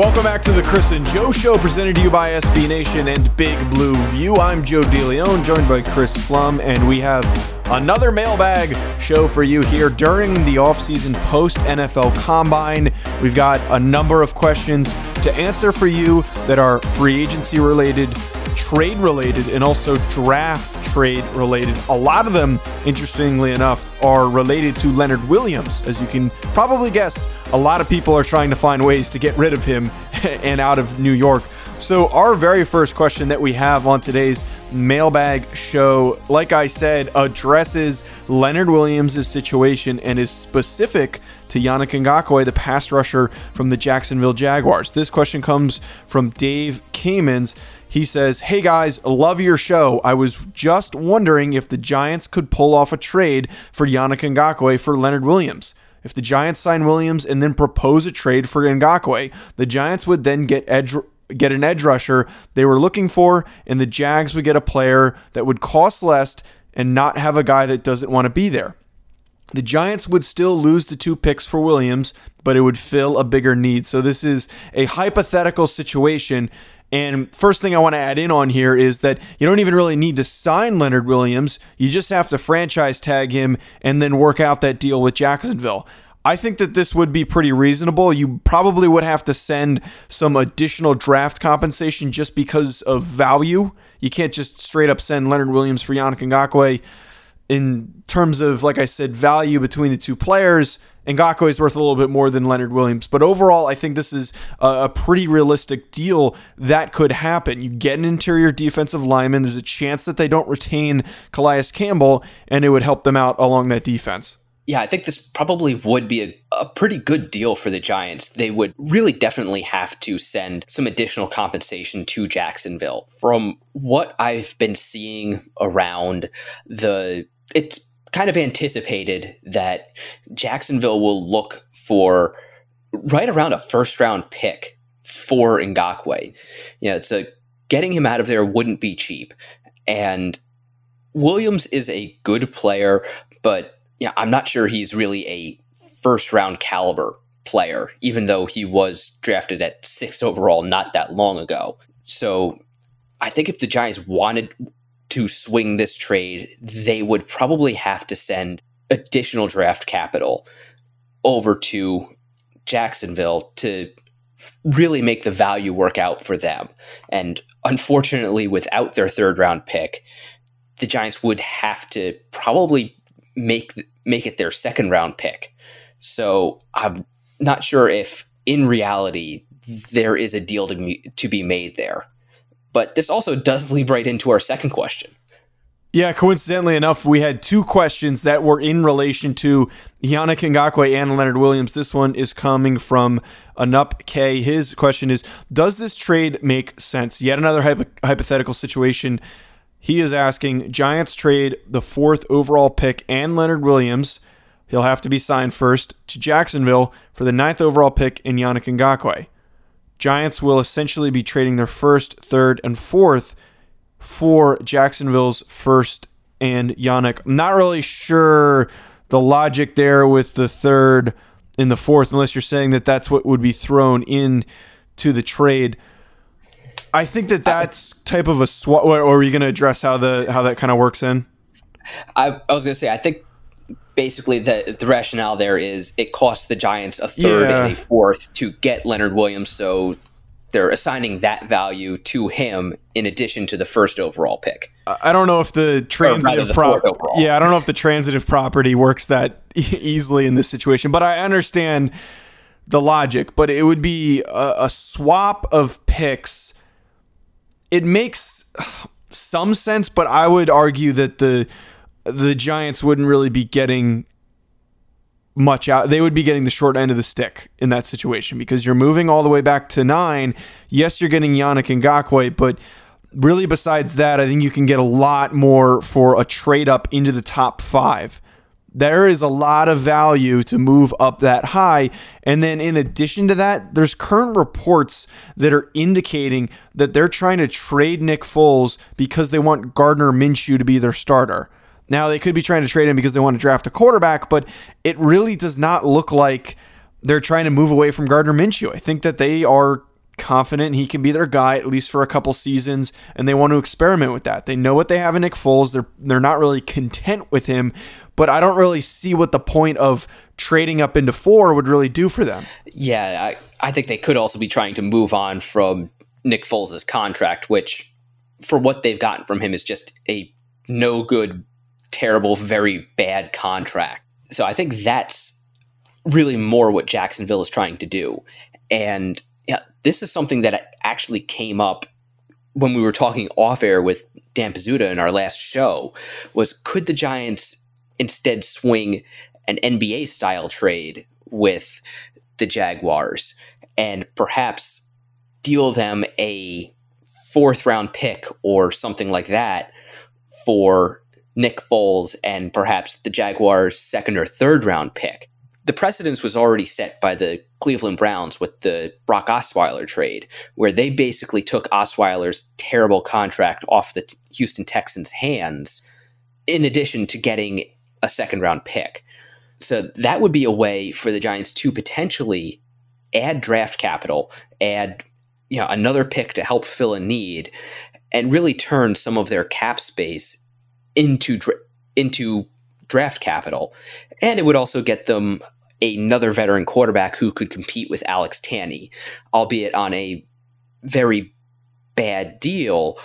Welcome back to the Chris and Joe Show, presented to you by SB Nation and Big Blue View. I'm Joe DeLeon, joined by Chris Pflum, and we have another mailbag show for you here during the offseason post NFL Combine. We've got a number of questions to answer for you that are free agency related, trade related, and also draft trade related. A lot of them, interestingly enough, are related to Leonard Williams. As you can probably guess, a lot of people are trying to find ways to get rid of him and out of New York. So, our very first question that we have on today's mailbag show, like I said, addresses Leonard Williams' situation and is specific to Yannick Ngakoue, the pass rusher from the Jacksonville Jaguars. This question comes from Dave Kamens. He says, Hey guys, love your show. I was just wondering if the Giants could pull off a trade for Yannick Ngakoue for Leonard Williams. If the Giants sign Williams and then propose a trade for Ngakoue, the Giants would then get edge get an edge rusher they were looking for, and the Jags would get a player that would cost less and not have a guy that doesn't want to be there. The Giants would still lose the two picks for Williams, but it would fill a bigger need. So this is a hypothetical situation. And first thing I want to add in on here is that you don't even really need to sign Leonard Williams. You just have to franchise tag him and then work out that deal with Jacksonville. I think that this would be pretty reasonable. You probably would have to send some additional draft compensation just because of value. You can't just straight up send Leonard Williams for Yannick Ngakoue in terms of, like I said, value between the two players, Ngakoue is worth a little bit more than Leonard Williams. But overall, I think this is a, a, pretty realistic deal that could happen. You get an interior defensive lineman, there's a chance that they don't retain Calais Campbell, and it would help them out along that defense. Yeah, I think this probably would be a, a pretty good deal for the Giants. They would really definitely have to send some additional compensation to Jacksonville. From what I've been seeing around the it's kind of anticipated that Jacksonville will look for right around a first round pick for Ngakoue. You know, it's a getting him out of there wouldn't be cheap. And Williams is a good player, but yeah, I'm not sure he's really a first round caliber player, even though he was drafted at sixth overall not that long ago. So I think if the Giants wanted to swing this trade, they would probably have to send additional draft capital over to Jacksonville to really make the value work out for them. And unfortunately, without their third round pick, the Giants would have to probably make make it their second round pick. So I'm not sure if in reality there is a deal to, to be made there. But this also does lead right into our second question. Yeah, coincidentally enough, we had two questions that were in relation to Yannick Ngakoue and Leonard Williams. This one is coming from Anup K. His question is Does this trade make sense? Yet another hypo- hypothetical situation. He is asking Giants trade the fourth overall pick and Leonard Williams. He'll have to be signed first to Jacksonville for the ninth overall pick in Yannick Ngakoue. Giants will essentially be trading their first, third, and fourth for Jacksonville's first and Yannick. I'm not really sure the logic there with the third and the fourth, unless you're saying that that's what would be thrown in to the trade. I think that that's type of a swap. Or are you going to address how the how that kind of works in? I, I was going to say I think basically the the rationale there is it costs the Giants a third yeah. and a fourth to get Leonard Williams, so they're assigning that value to him in addition to the first overall pick. I don't know if the transitive property. Yeah, I don't know if the transitive property works that easily in this situation, but I understand the logic. But it would be a, a swap of picks. It makes some sense, but I would argue that the the Giants wouldn't really be getting much out. They would be getting the short end of the stick in that situation because you're moving all the way back to nine. Yes, you're getting Yannick Ngakoue, but really besides that, I think you can get a lot more for a trade up into the top five. There is a lot of value to move up that high. And then, in addition to that, there's current reports that are indicating that they're trying to trade Nick Foles because they want Gardner Minshew to be their starter. Now, they could be trying to trade him because they want to draft a quarterback, but it really does not look like they're trying to move away from Gardner Minshew. I think that they are confident he can be their guy at least for a couple seasons, and they want to experiment with that. They know what they have in Nick Foles. They're they're not really content with him, but I don't really see what the point of trading up into four would really do for them. Yeah, I, I think they could also be trying to move on from Nick Foles' contract, which for what they've gotten from him is just a no good terrible, very bad contract. So I think that's really more what Jacksonville is trying to do. And yeah, this is something that actually came up when we were talking off air with Dan Pizzuta in our last show was could the Giants instead swing an NBA style trade with the Jaguars and perhaps deal them a fourth round pick or something like that for Nick Foles and perhaps the Jaguars' second or third round pick. The precedence was already set by the Cleveland Browns with the Brock Osweiler trade, where they basically took Osweiler's terrible contract off the Houston Texans' hands, in addition to getting a second round pick. So that would be a way for the Giants to potentially add draft capital, add you know another pick to help fill a need, and really turn some of their cap space into into draft capital, and it would also get them another veteran quarterback who could compete with Alex Tanney, albeit on a very bad deal.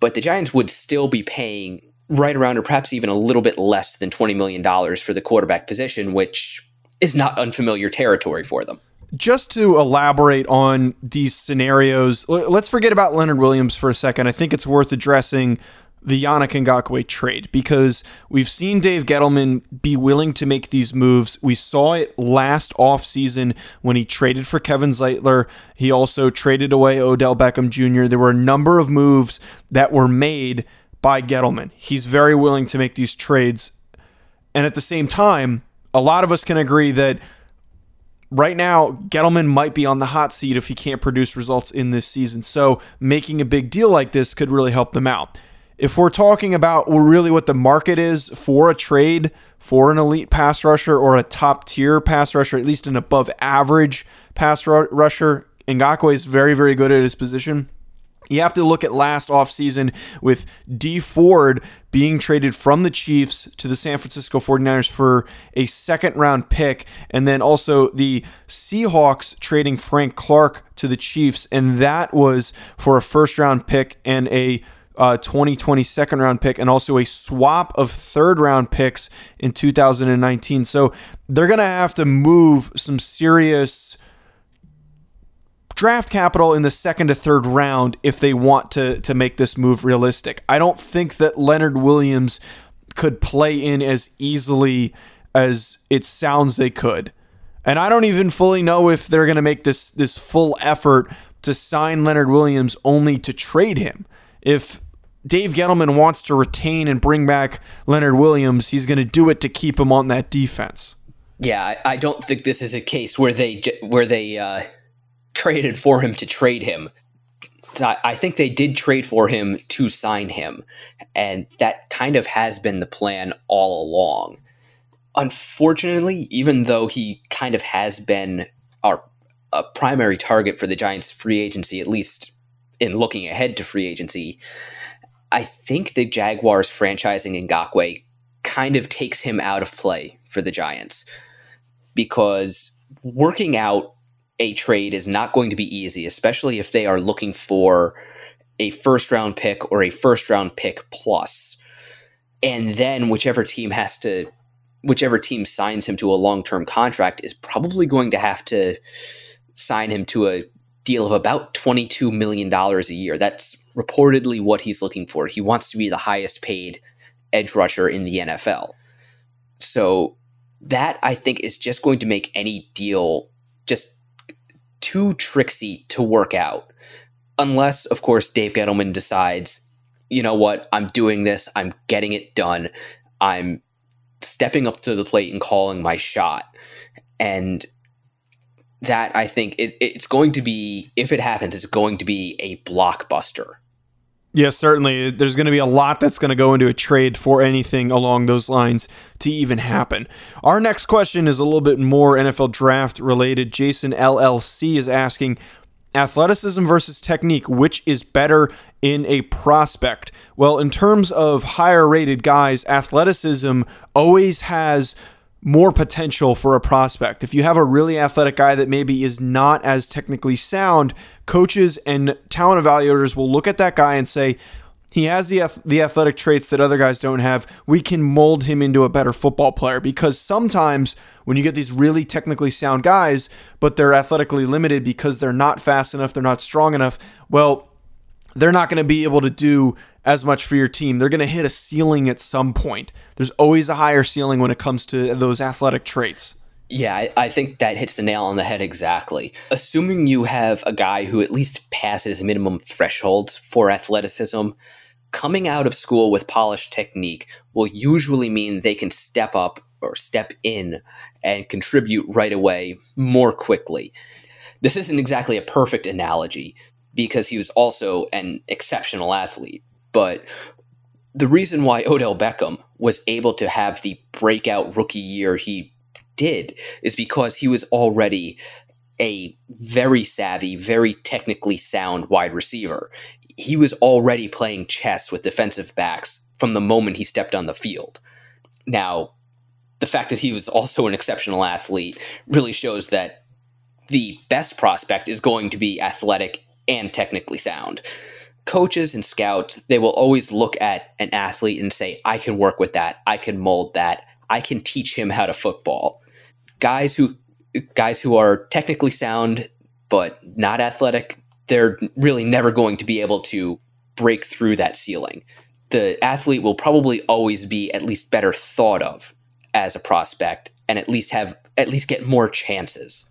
But the Giants would still be paying right around, or perhaps even a little bit less than $20 million for the quarterback position, which is not unfamiliar territory for them. Just to elaborate on these scenarios, let's forget about Leonard Williams for a second. I think it's worth addressing the Yannick Ngakoue trade because we've seen Dave Gettleman be willing to make these moves. We saw it last offseason when he traded for Kevin Zeitler. He also traded away Odell Beckham Jr. There were a number of moves that were made by Gettleman. He's very willing to make these trades. And at the same time, a lot of us can agree that right now, Gettleman might be on the hot seat if he can't produce results in this season. So making a big deal like this could really help them out if we're talking about really what the market is for a trade for an elite pass rusher or a top tier pass rusher, at least an above average pass rusher, Ngakoue is very, very good at his position. You have to look at last offseason with Dee Ford being traded from the Chiefs to the San Francisco 49ers for a second round pick, and then also the Seahawks trading Frank Clark to the Chiefs, and that was for a first round pick and a uh, 2020 second round pick and also a swap of third round picks in 2019. So they're going to have to move some serious draft capital in the second to third round if they want to to make this move realistic. I don't think that Leonard Williams could play in as easily as it sounds they could. And I don't even fully know if they're going to make this this full effort to sign Leonard Williams only to trade him. If Dave Gettleman wants to retain and bring back Leonard Williams, he's going to do it to keep him on that defense. Yeah, I, don't think this is a case where they where they uh, traded for him to trade him. I think they did trade for him to sign him, and that kind of has been the plan all along. Unfortunately, even though he kind of has been our a primary target for the Giants' free agency, at least in looking ahead to free agency, I think the Jaguars franchising Ngakoue kind of takes him out of play for the Giants because working out a trade is not going to be easy, especially if they are looking for a first round pick or a first round pick plus. And then whichever team has to whichever team signs him to a long-term contract is probably going to have to sign him to a deal of about $22 million a year. That's reportedly what he's looking for. He wants to be the highest paid edge rusher in the NFL. So that I think is just going to make any deal just too tricksy to work out. Unless, of course, Dave Gettleman decides, you know what, I'm doing this, I'm getting it done, I'm stepping up to the plate and calling my shot. And that I think it, it's going to be, if it happens, it's going to be a blockbuster. Yes, certainly. There's going to be a lot that's going to go into a trade for anything along those lines to even happen. Our next question is a little bit more NFL draft related. Jason LLC is asking athleticism versus technique, which is better in a prospect? Well, in terms of higher rated guys, athleticism always has more potential for a prospect. If you have a really athletic guy that maybe is not as technically sound, coaches and talent evaluators will look at that guy and say, he has the the athletic traits that other guys don't have. We can mold him into a better football player because sometimes when you get these really technically sound guys, but they're athletically limited because they're not fast enough, they're not strong enough, well, they're not going to be able to do as much for your team. They're going to hit a ceiling at some point. There's always a higher ceiling when it comes to those athletic traits. Yeah, I, I, think that hits the nail on the head exactly. Assuming you have a guy who at least passes minimum thresholds for athleticism, coming out of school with polished technique will usually mean they can step up or step in and contribute right away more quickly. This isn't exactly a perfect analogy because he was also an exceptional athlete, but the reason why Odell Beckham was able to have the breakout rookie year he did is because he was already a very savvy, very technically sound wide receiver. He was already playing chess with defensive backs from the moment he stepped on the field. Now, the fact that he was also an exceptional athlete really shows that the best prospect is going to be athletic and technically sound. Coaches and scouts, they will always look at an athlete and say, I can work with that. I can mold that. I can teach him how to football. Guys who guys who are technically sound but not athletic, they're really never going to be able to break through that ceiling. The athlete will probably always be at least better thought of as a prospect and at least have at least get more chances.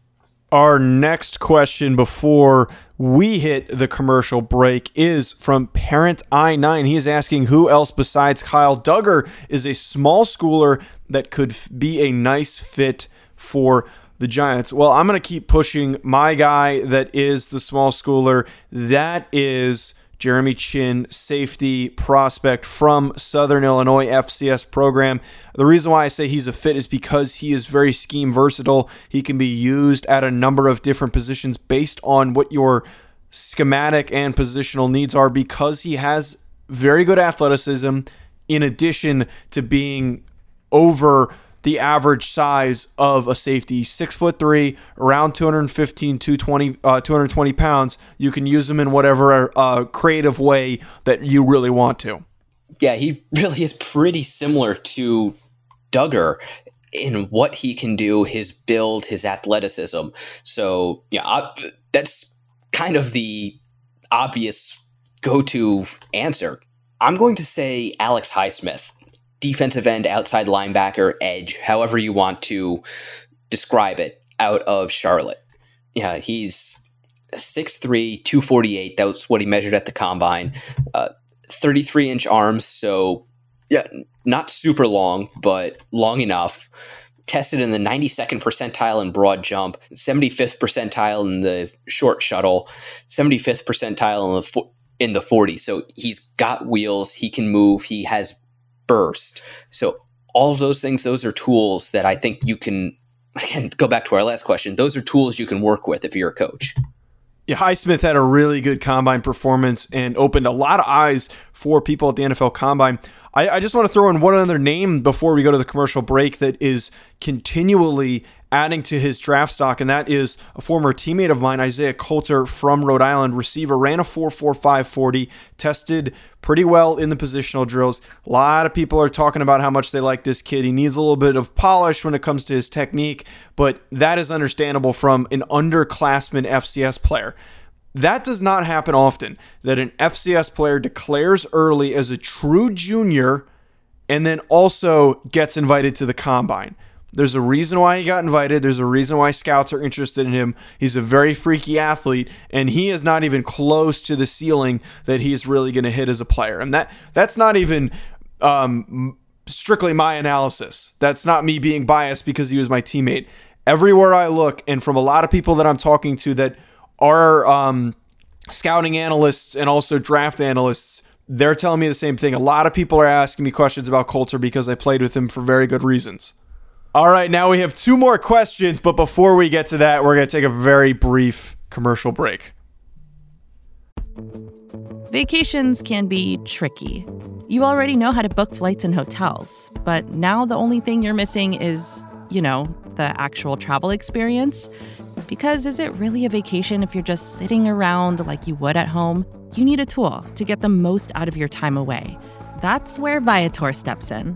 Our next question before we hit the commercial break is from Parent I9. He is asking who else besides Kyle Dugger is a small schooler that could be a nice fit for the Giants. Well, I'm going to keep pushing my guy that is the small schooler. That is Jeremy Chinn, safety prospect from Southern Illinois FCS program. The reason why I say he's a fit is because he is very scheme versatile. He can be used at a number of different positions based on what your schematic and positional needs are because he has very good athleticism in addition to being over the average size of a safety. Six foot three, around 215, 220, uh, 220 pounds. You can use them in whatever uh, creative way that you really want to. Yeah, he really is pretty similar to Dugger in what he can do, his build, his athleticism. So, yeah, that's kind of the obvious go to answer. I'm going to say Alex Highsmith defensive end, outside linebacker, edge, however you want to describe it, out of Charlotte. Yeah, he's 6'3, 248. That's what he measured at the combine. Uh, 33 inch arms, so yeah, not super long, but long enough. Tested in the 92nd percentile in broad jump, 75th percentile in the short shuttle, 75th percentile in the in the 40. So he's got wheels. He can move. He has burst. So all of those things, those are tools that I think you can again go back to our last question. Those are tools you can work with if you're a coach. Yeah, Highsmith had a really good combine performance and opened a lot of eyes for people at the NFL Combine. I, I just want to throw in one other name before we go to the commercial break that is continually adding to his draft stock, and that is a former teammate of mine, Isaiah Coulter from Rhode Island, receiver, ran a 4.45 tested pretty well in the positional drills. A lot of people are talking about how much they like this kid. He needs a little bit of polish when it comes to his technique, but that is understandable from an underclassman FCS player. That does not happen often that an FCS player declares early as a true junior and then also gets invited to the combine. There's a reason why he got invited. There's a reason why scouts are interested in him. He's a very freaky athlete, and he is not even close to the ceiling that he's really going to hit as a player. And that that's not even um, strictly my analysis. That's not me being biased because he was my teammate. Everywhere I look, and from a lot of people that I'm talking to that are um, scouting analysts and also draft analysts, they're telling me the same thing. A lot of people are asking me questions about Coulter because I played with him for very good reasons. All right, now we have two more questions, but before we get to that, we're going to take a very brief commercial break. Vacations can be tricky. You already know how to book flights and hotels, but now the only thing you're missing is, you know, the actual travel experience. Because is it really a vacation if you're just sitting around like you would at home? You need a tool to get the most out of your time away. That's where Viator steps in.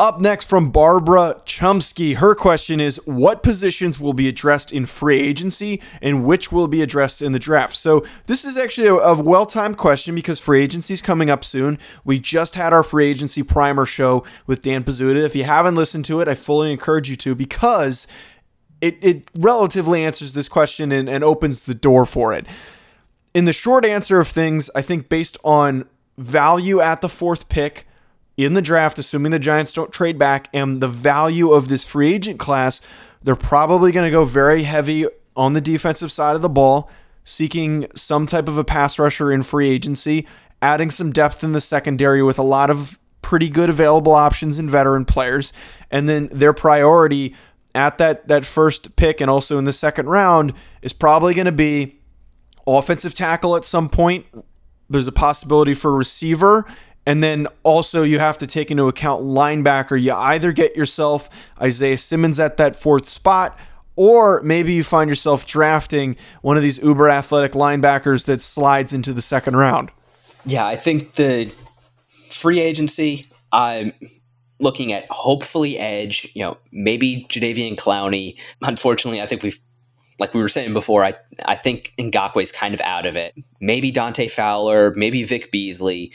Up next from Barbara Chumsky. Her question is What positions will be addressed in free agency and which will be addressed in the draft? So, this is actually a, a well timed question because free agency is coming up soon. We just had our free agency primer show with Dan Pizzuta. If you haven't listened to it, I fully encourage you to because it, it relatively answers this question and, and opens the door for it. In the short answer of things, I think based on value at the fourth pick, in the draft, assuming the Giants don't trade back, and the value of this free agent class, they're probably going to go very heavy on the defensive side of the ball, seeking some type of a pass rusher in free agency, adding some depth in the secondary with a lot of pretty good available options in veteran players, and then their priority at that that first pick and also in the second round is probably going to be offensive tackle at some point. There's a possibility for receiver and then also you have to take into account linebacker. You either get yourself Isaiah Simmons at that fourth spot, or maybe you find yourself drafting one of these uber athletic linebackers that slides into the second round. Yeah, I think the free agency, I'm looking at hopefully edge, you know, maybe Jadeveon Clowney. Unfortunately, I think we've like we were saying before, I I think is kind of out of it. Maybe Dante Fowler, maybe Vic Beasley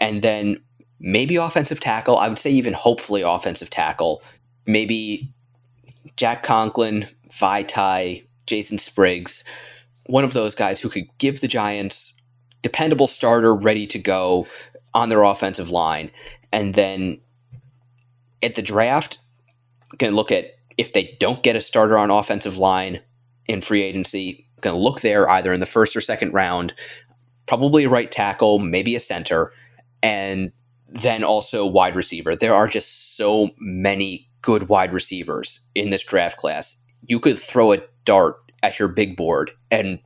and then maybe offensive tackle. I would say even hopefully offensive tackle. Maybe Jack Conklin, Vaitai, Jason Spriggs, one of those guys who could give the Giants dependable starter ready to go on their offensive line. And then at the draft, going to look at if they don't get a starter on offensive line in free agency, going to look there either in the first or second round, probably a right tackle, maybe a center and then also wide receiver. There are just so many good wide receivers in this draft class. You could throw a dart at your big board and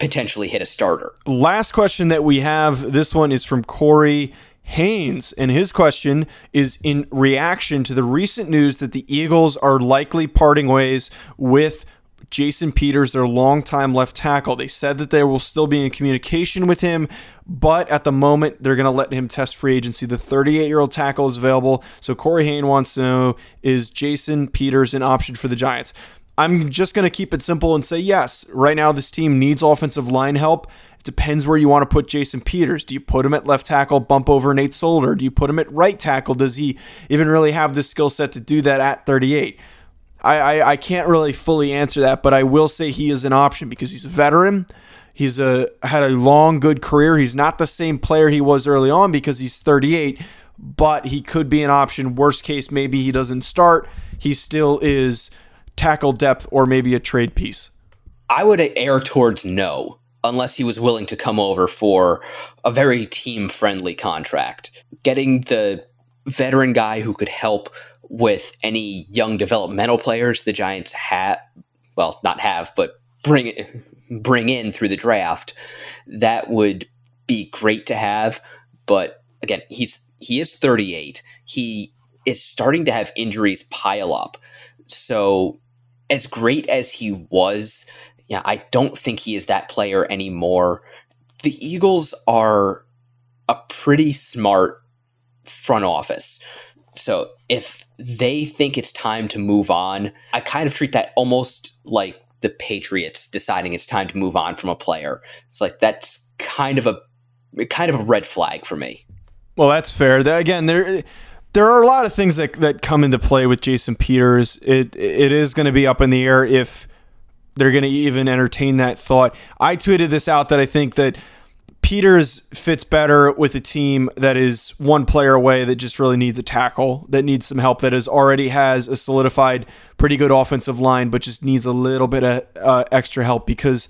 potentially hit a starter. Last question that we have this one is from Corey Haynes, and his question is in reaction to the recent news that the Eagles are likely parting ways with Jason Peters, their longtime left tackle. They said that they will still be in communication with him, but at the moment, they're going to let him test free agency. The 38 year old tackle is available. So Corey Hain wants to know is Jason Peters an option for the Giants? I'm just going to keep it simple and say yes. Right now, this team needs offensive line help. It depends where you want to put Jason Peters. Do you put him at left tackle, bump over Nate Solder? Do you put him at right tackle? Does he even really have the skill set to do that at 38? I, I, I can't really fully answer that, but I will say he is an option because he's a veteran. He's a had a long good career. He's not the same player he was early on because he's 38, but he could be an option. Worst case, maybe he doesn't start. He still is tackle depth or maybe a trade piece. I would err towards no unless he was willing to come over for a very team friendly contract. Getting the veteran guy who could help with any young developmental players the Giants have, well, not have, but bring bring in through the draft, that would be great to have. But again, he's he is 38. He is starting to have injuries pile up. So as great as he was yeah, I don't think he is that player anymore. The Eagles are a pretty smart front office. So if they think it's time to move on, I kind of treat that almost like the Patriots deciding it's time to move on from a player. It's like that's kind of a kind of a red flag for me. Well, that's fair. Again, there there are a lot of things that that come into play with Jason Peters. It it is going to be up in the air if they're going to even entertain that thought. I tweeted this out that I think that Peters fits better with a team that is one player away that just really needs a tackle, that needs some help, that has already has a solidified, pretty good offensive line, but just needs a little bit of uh, extra help because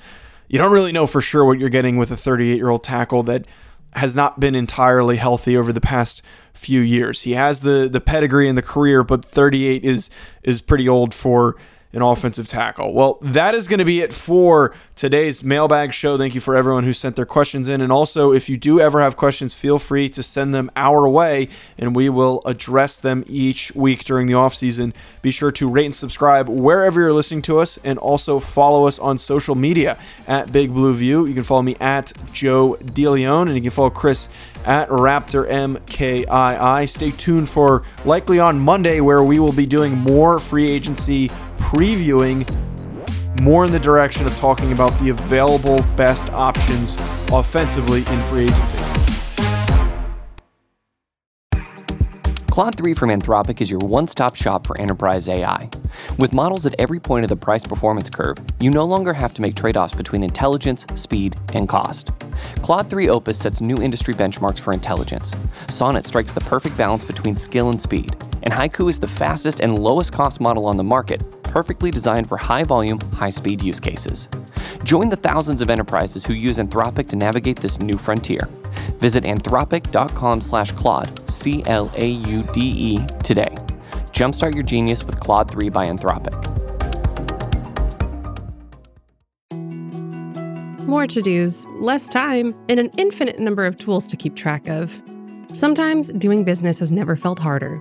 you don't really know for sure what you're getting with a 38 year old tackle that has not been entirely healthy over the past few years. He has the the pedigree and the career, but 38 is is pretty old for an offensive tackle. Well, that is going to be it for today's mailbag show. Thank you for everyone who sent their questions in. And also, if you do ever have questions, feel free to send them our way and we will address them each week during the off season. Be sure to rate and subscribe wherever you're listening to us and also follow us on social media at Big Blue View. You can follow me at Joe DeLeon and you can follow Chris at Raptor MKII. Stay tuned for likely on Monday where we will be doing more free agency previewing more in the direction of talking about the available best options offensively in free agency. Claude 3 from Anthropic is your one stop shop for enterprise AI. With models at every point of the price performance curve, you no longer have to make trade offs between intelligence, speed, and cost. Claude 3 Opus sets new industry benchmarks for intelligence. Sonnet strikes the perfect balance between skill and speed. And Haiku is the fastest and lowest cost model on the market, perfectly designed for high volume, high speed use cases. Join the thousands of enterprises who use Anthropic to navigate this new frontier. Visit anthropic.com slash Claude, C L A U D E, today. Jumpstart your genius with Claude 3 by Anthropic. More to dos, less time, and an infinite number of tools to keep track of. Sometimes doing business has never felt harder,